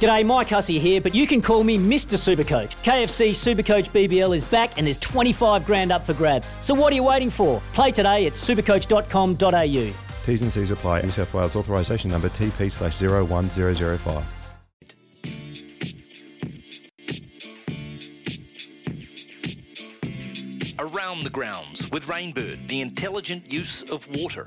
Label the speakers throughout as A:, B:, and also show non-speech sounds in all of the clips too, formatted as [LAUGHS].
A: G'day, Mike Hussey here, but you can call me Mr. Supercoach. KFC Supercoach BBL is back and there's 25 grand up for grabs. So what are you waiting for? Play today at supercoach.com.au.
B: T's and C's apply. New South Wales authorisation number TP slash 01005.
C: Around the grounds with Rainbird, the intelligent use of water.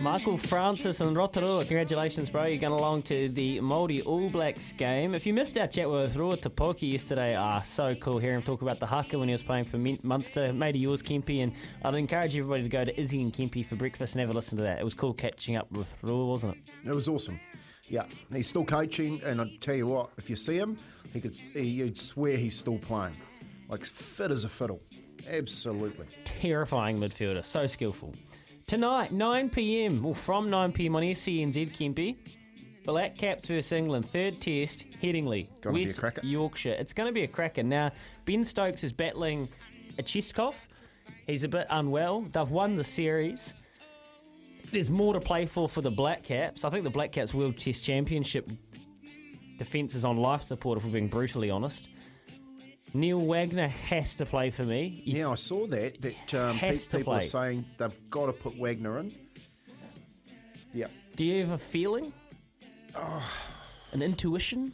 D: Michael Francis and Rotorua, congratulations, bro. You're going along to the Māori All Blacks game. If you missed our chat with Rua Tipoki yesterday, ah, so cool hearing him talk about the haka when he was playing for Munster. Mate of yours, Kempy, and I'd encourage everybody to go to Izzy and Kempy for breakfast and have a listen to that. It was cool catching up with Rua, wasn't it?
E: It was awesome. Yeah, he's still coaching, and I tell you what, if you see him, he could he, you'd swear he's still playing, like fit as a fiddle. Absolutely
D: terrifying midfielder, so skillful. Tonight, 9 pm, well, from 9 pm on SENZ Kempy, Black Caps versus England, third test, Headingley,
E: Gonna be a
D: West
E: cracker.
D: Yorkshire. It's going to be a cracker. Now, Ben Stokes is battling a chest cough. He's a bit unwell. They've won the series. There's more to play for for the Black Caps. I think the Black Caps World Test Championship defence is on life support, if we're being brutally honest. Neil Wagner has to play for me. You-
E: Yeah, I saw that. That um,
D: Has
E: pe-
D: to
E: people are saying they've got to put Wagner in. Yeah,
D: Do you have a feeling?
E: Oh.
D: An intuition?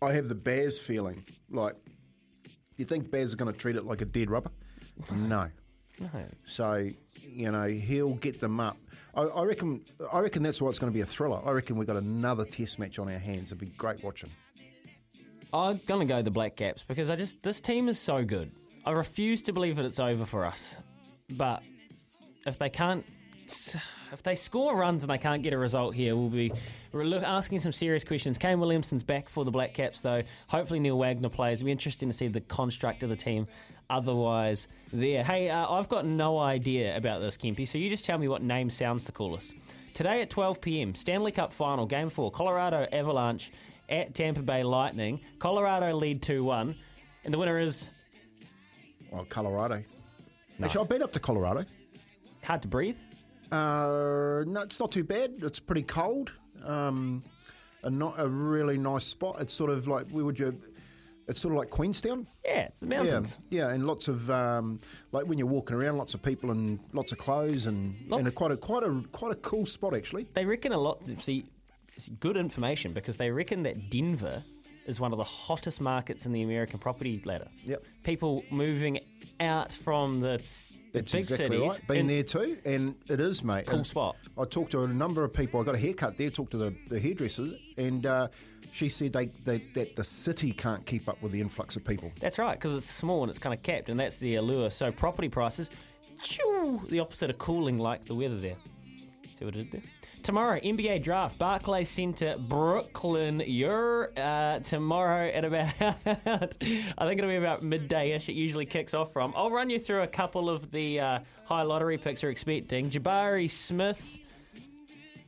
E: I have the Bears feeling. Like, you think Bears are going to treat it like a dead rubber? [LAUGHS] No.
D: No.
E: So, you know, he'll get them up. I, I reckon. I reckon that's why it's going to be a thriller. I reckon we've got another Test match on our hands. It'd be great watching.
D: I'm gonna go the Black Caps because I just this team is so good. I refuse to believe that it's over for us. But if they can't, if they score runs and they can't get a result here, we'll be asking some serious questions. Kane Williamson's back for the Black Caps though. Hopefully Neil Wagner plays. It'll be interesting to see the construct of the team. Otherwise, there. Hey, uh, I've got no idea about this, Kempy. So you just tell me what name sounds the coolest. Today at 12 p.m. Stanley Cup Final, Game Four, Colorado Avalanche at Tampa Bay Lightning. Colorado lead 2-1, and the winner is
E: Well, Colorado. Actually, I've been up to Colorado.
D: hard to breathe.
E: Uh, no, it's not too bad. It's pretty cold. Um, a not a really nice spot. It's sort of like where would you? It's sort of like Queenstown.
D: Yeah, it's the mountains.
E: Yeah, yeah, and lots of um, like when you're walking around, lots of people and lots of clothes and
D: Lots-
E: and a, quite a quite a quite a cool spot actually.
D: They reckon a lot. See, good information because they reckon that Denver is one of the hottest markets in the American property ladder.
E: Yep.
D: People moving out from the, the
E: That's
D: big
E: exactly
D: cities.
E: right. Been there too, and it is, mate.
D: Cool
E: And
D: spot.
E: I talked to a number of people. I got a haircut there. Talked to the, the hairdresser, and uh, she said they, they that the city can't keep up with the influx of people.
D: That's right, because it's small and it's kind of capped, and that's the allure. So property prices, choo, the opposite of cooling like the weather there. See what I did there? Tomorrow, NBA draft, Barclays Center, Brooklyn. You're uh, tomorrow at about, [LAUGHS] I think it'll be about midday ish. It usually kicks off from. I'll run you through a couple of the uh, high lottery picks we're expecting. Jabari Smith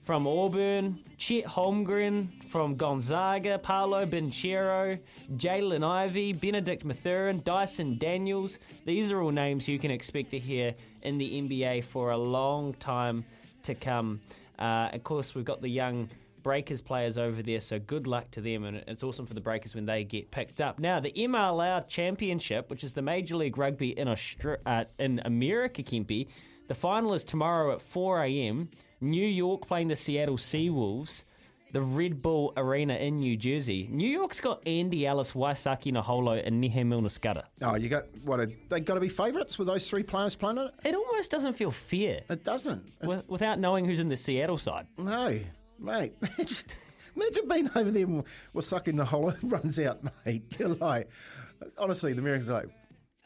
D: from Auburn, Chet Holmgren from Gonzaga, Paolo Banchero, Jaden Ivey, Benedict Mathurin, Dyson Daniels. These are all names you can expect to hear in the NBA for a long time to come. Uh, of course, we've got the young Breakers players over there, so good luck to them, and it's awesome for the Breakers when they get picked up. Now, the MLR Championship, which is the Major League Rugby in Austra- uh, in America, Kempy, the final is tomorrow at 4 a.m. New York playing the Seattle Seawolves. The Red Bull Arena in New Jersey. New York's got Andy Ellis, Waisake Naholo, and Nehe Milner
E: Oh, you got what? Are, they got to be favourites with those three players playing it.
D: It almost doesn't feel fair
E: It doesn't. It-
D: with, without knowing who's in the Seattle side.
E: no, mate. [LAUGHS] Imagine being over there and the hole runs out, mate. [LAUGHS] Like, honestly, the Americans are like,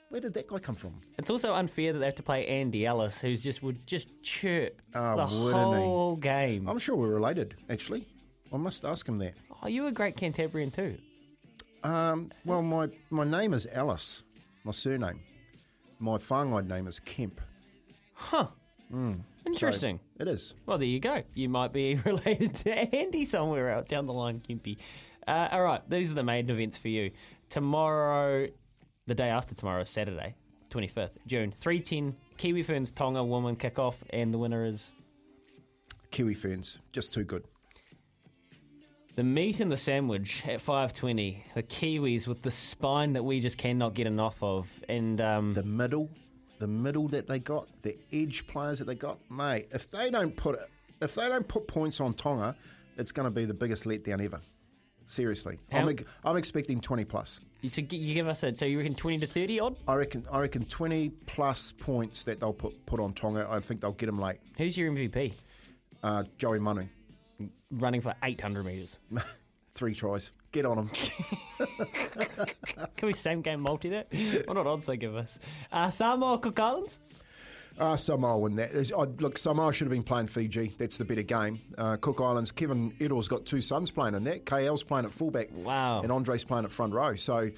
E: where did that guy come from?
D: It's also unfair that they have to play Andy Ellis, who's just would just chirp
E: Oh,
D: the
E: wouldn't he?
D: whole game.
E: I'm sure we're related, actually. I must ask him that.
D: Oh, you were a great Cantabrian too.
E: Um, well, my, my name is Alice, my surname. My whāngai name is Kemp.
D: Huh. Interesting.
E: It is.
D: Well, there you go. You might be [LAUGHS] related to Andy somewhere out down the line, Kempy. Uh, all right, these are the main events for you. Tomorrow, the day after tomorrow, is Saturday, 25th June, 310, Kiwi Ferns Tonga woman kickoff, and the winner is
E: Kiwi ferns, just too good.
D: The meat and the sandwich at 5.20. The Kiwis with the spine that we just cannot get enough of. And um,
E: The middle, the middle that they got, the edge players that they got, mate. If they don't put it, if they don't put points on Tonga, it's going to be the biggest letdown ever. Seriously, I'm, I'm expecting 20 plus.
D: you, so you give us a, so you reckon 20 to 30 odd?
E: I reckon, I reckon 20 plus points that they'll put put on Tonga. I think they'll get them late.
D: Who's your MVP?
E: Uh, Joey Manu,
D: Running for 800 metres. [LAUGHS]
E: three tries. Get on them. [LAUGHS]
D: Can we same game multi that? what not odds they give us? Uh, Samoa Cook Islands?
E: Uh, Samoa win that. I- look, Samoa should have been playing Fiji. That's the better game. Uh, Cook Islands, Kevin Edell's got two sons playing in that. KL's playing at fullback.
D: Wow.
E: And Andre's playing at front row. So,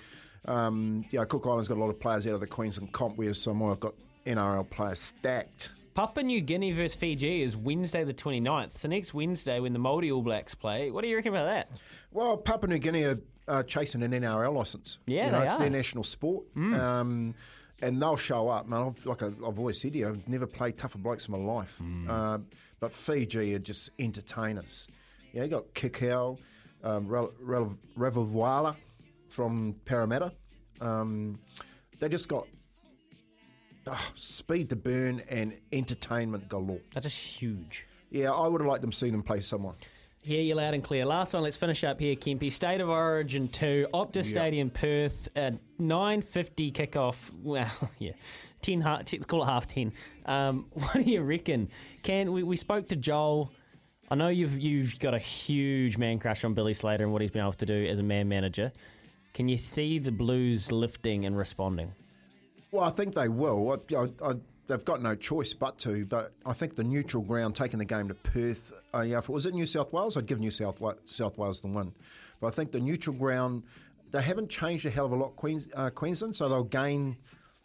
E: um, yeah, Cook Islands got a lot of players out of the Queensland comp, whereas Samoa have got NRL players stacked.
D: Papua New Guinea versus Fiji is Wednesday the 29th. So next Wednesday when the Māori All Blacks play. What do you reckon about that?
E: Well, Papua New Guinea are uh, chasing an NRL license.
D: Yeah,
E: you know, it's
D: are.
E: their national sport, um, and they'll show up. Man, I've, like I've always said to you, I've never played tougher blokes in my life. Uh, but Fiji are just entertainers. Yeah, you got Kikau, um, from Parramatta. Um, they just got ah, speed to burn and entertainment galore.
D: They're just huge.
E: Yeah, I would have liked them seen them play someone.
D: Hear you loud and clear. Last one, let's finish up here, Kempy. State of Origin 2, Optus Stadium, Perth, at 9.50 kickoff. Well, [LAUGHS] yeah, 10, let's call it half 10. Um, [LAUGHS] what do you reckon? Can we, we spoke to Joel. I know you've you've got a huge man crush on Billy Slater and what he's been able to do as a man manager. Can you see the Blues lifting and responding?
E: Well, I think they will. I, I, I, they've got no choice but to. But I think the neutral ground, taking the game to Perth, uh, yeah, if it was at New South Wales, I'd give New South, South Wales the win. But I think the neutral ground, they haven't changed a hell of a lot, Queens, uh, Queensland, so they'll gain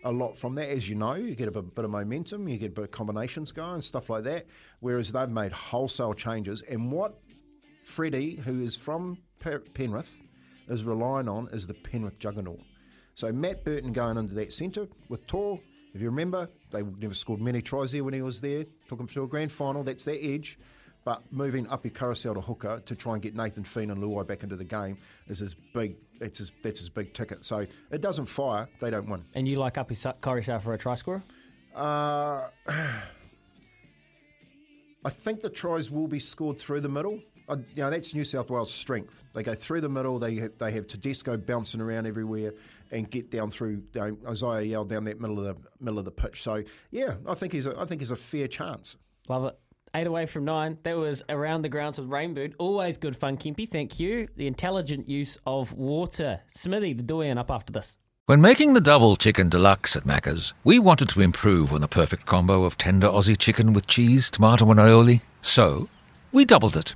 E: a lot from that. As you know, you get a bit, bit of momentum, you get a bit of combinations going, stuff like that. Whereas they've made wholesale changes. And what Freddie, who is from Penrith, is relying on is the Penrith juggernaut. So Matt Burton going into that centre with Tor. If you remember, they never scored many tries there when he was there. Took him to a grand final. That's their edge. But moving Api Koroisau to hooker to try and get Nathan Feen and Luai back into the game is his big. That's his, that's his big ticket. So it doesn't fire, they don't win.
D: And you like Api Koroisau for a try scorer?
E: Uh, [SIGHS] I think the tries will be scored through the middle. Uh, you know, that's New South Wales' strength. They go through the middle. They have, they have Tedesco bouncing around everywhere and get down through you know, Isaah Yeo down that middle of the middle of the pitch. So yeah, I think he's a, I think he's a fair chance.
D: Love it. Eight away from nine. That was around the grounds with Rainbird. Always good fun, Kempy. Thank you. The intelligent use of water. Smithy, the doyen, up after this.
F: When making the double chicken deluxe at Macca's, we wanted to improve on the perfect combo of tender Aussie chicken with cheese, tomato, and aioli. So, we doubled it.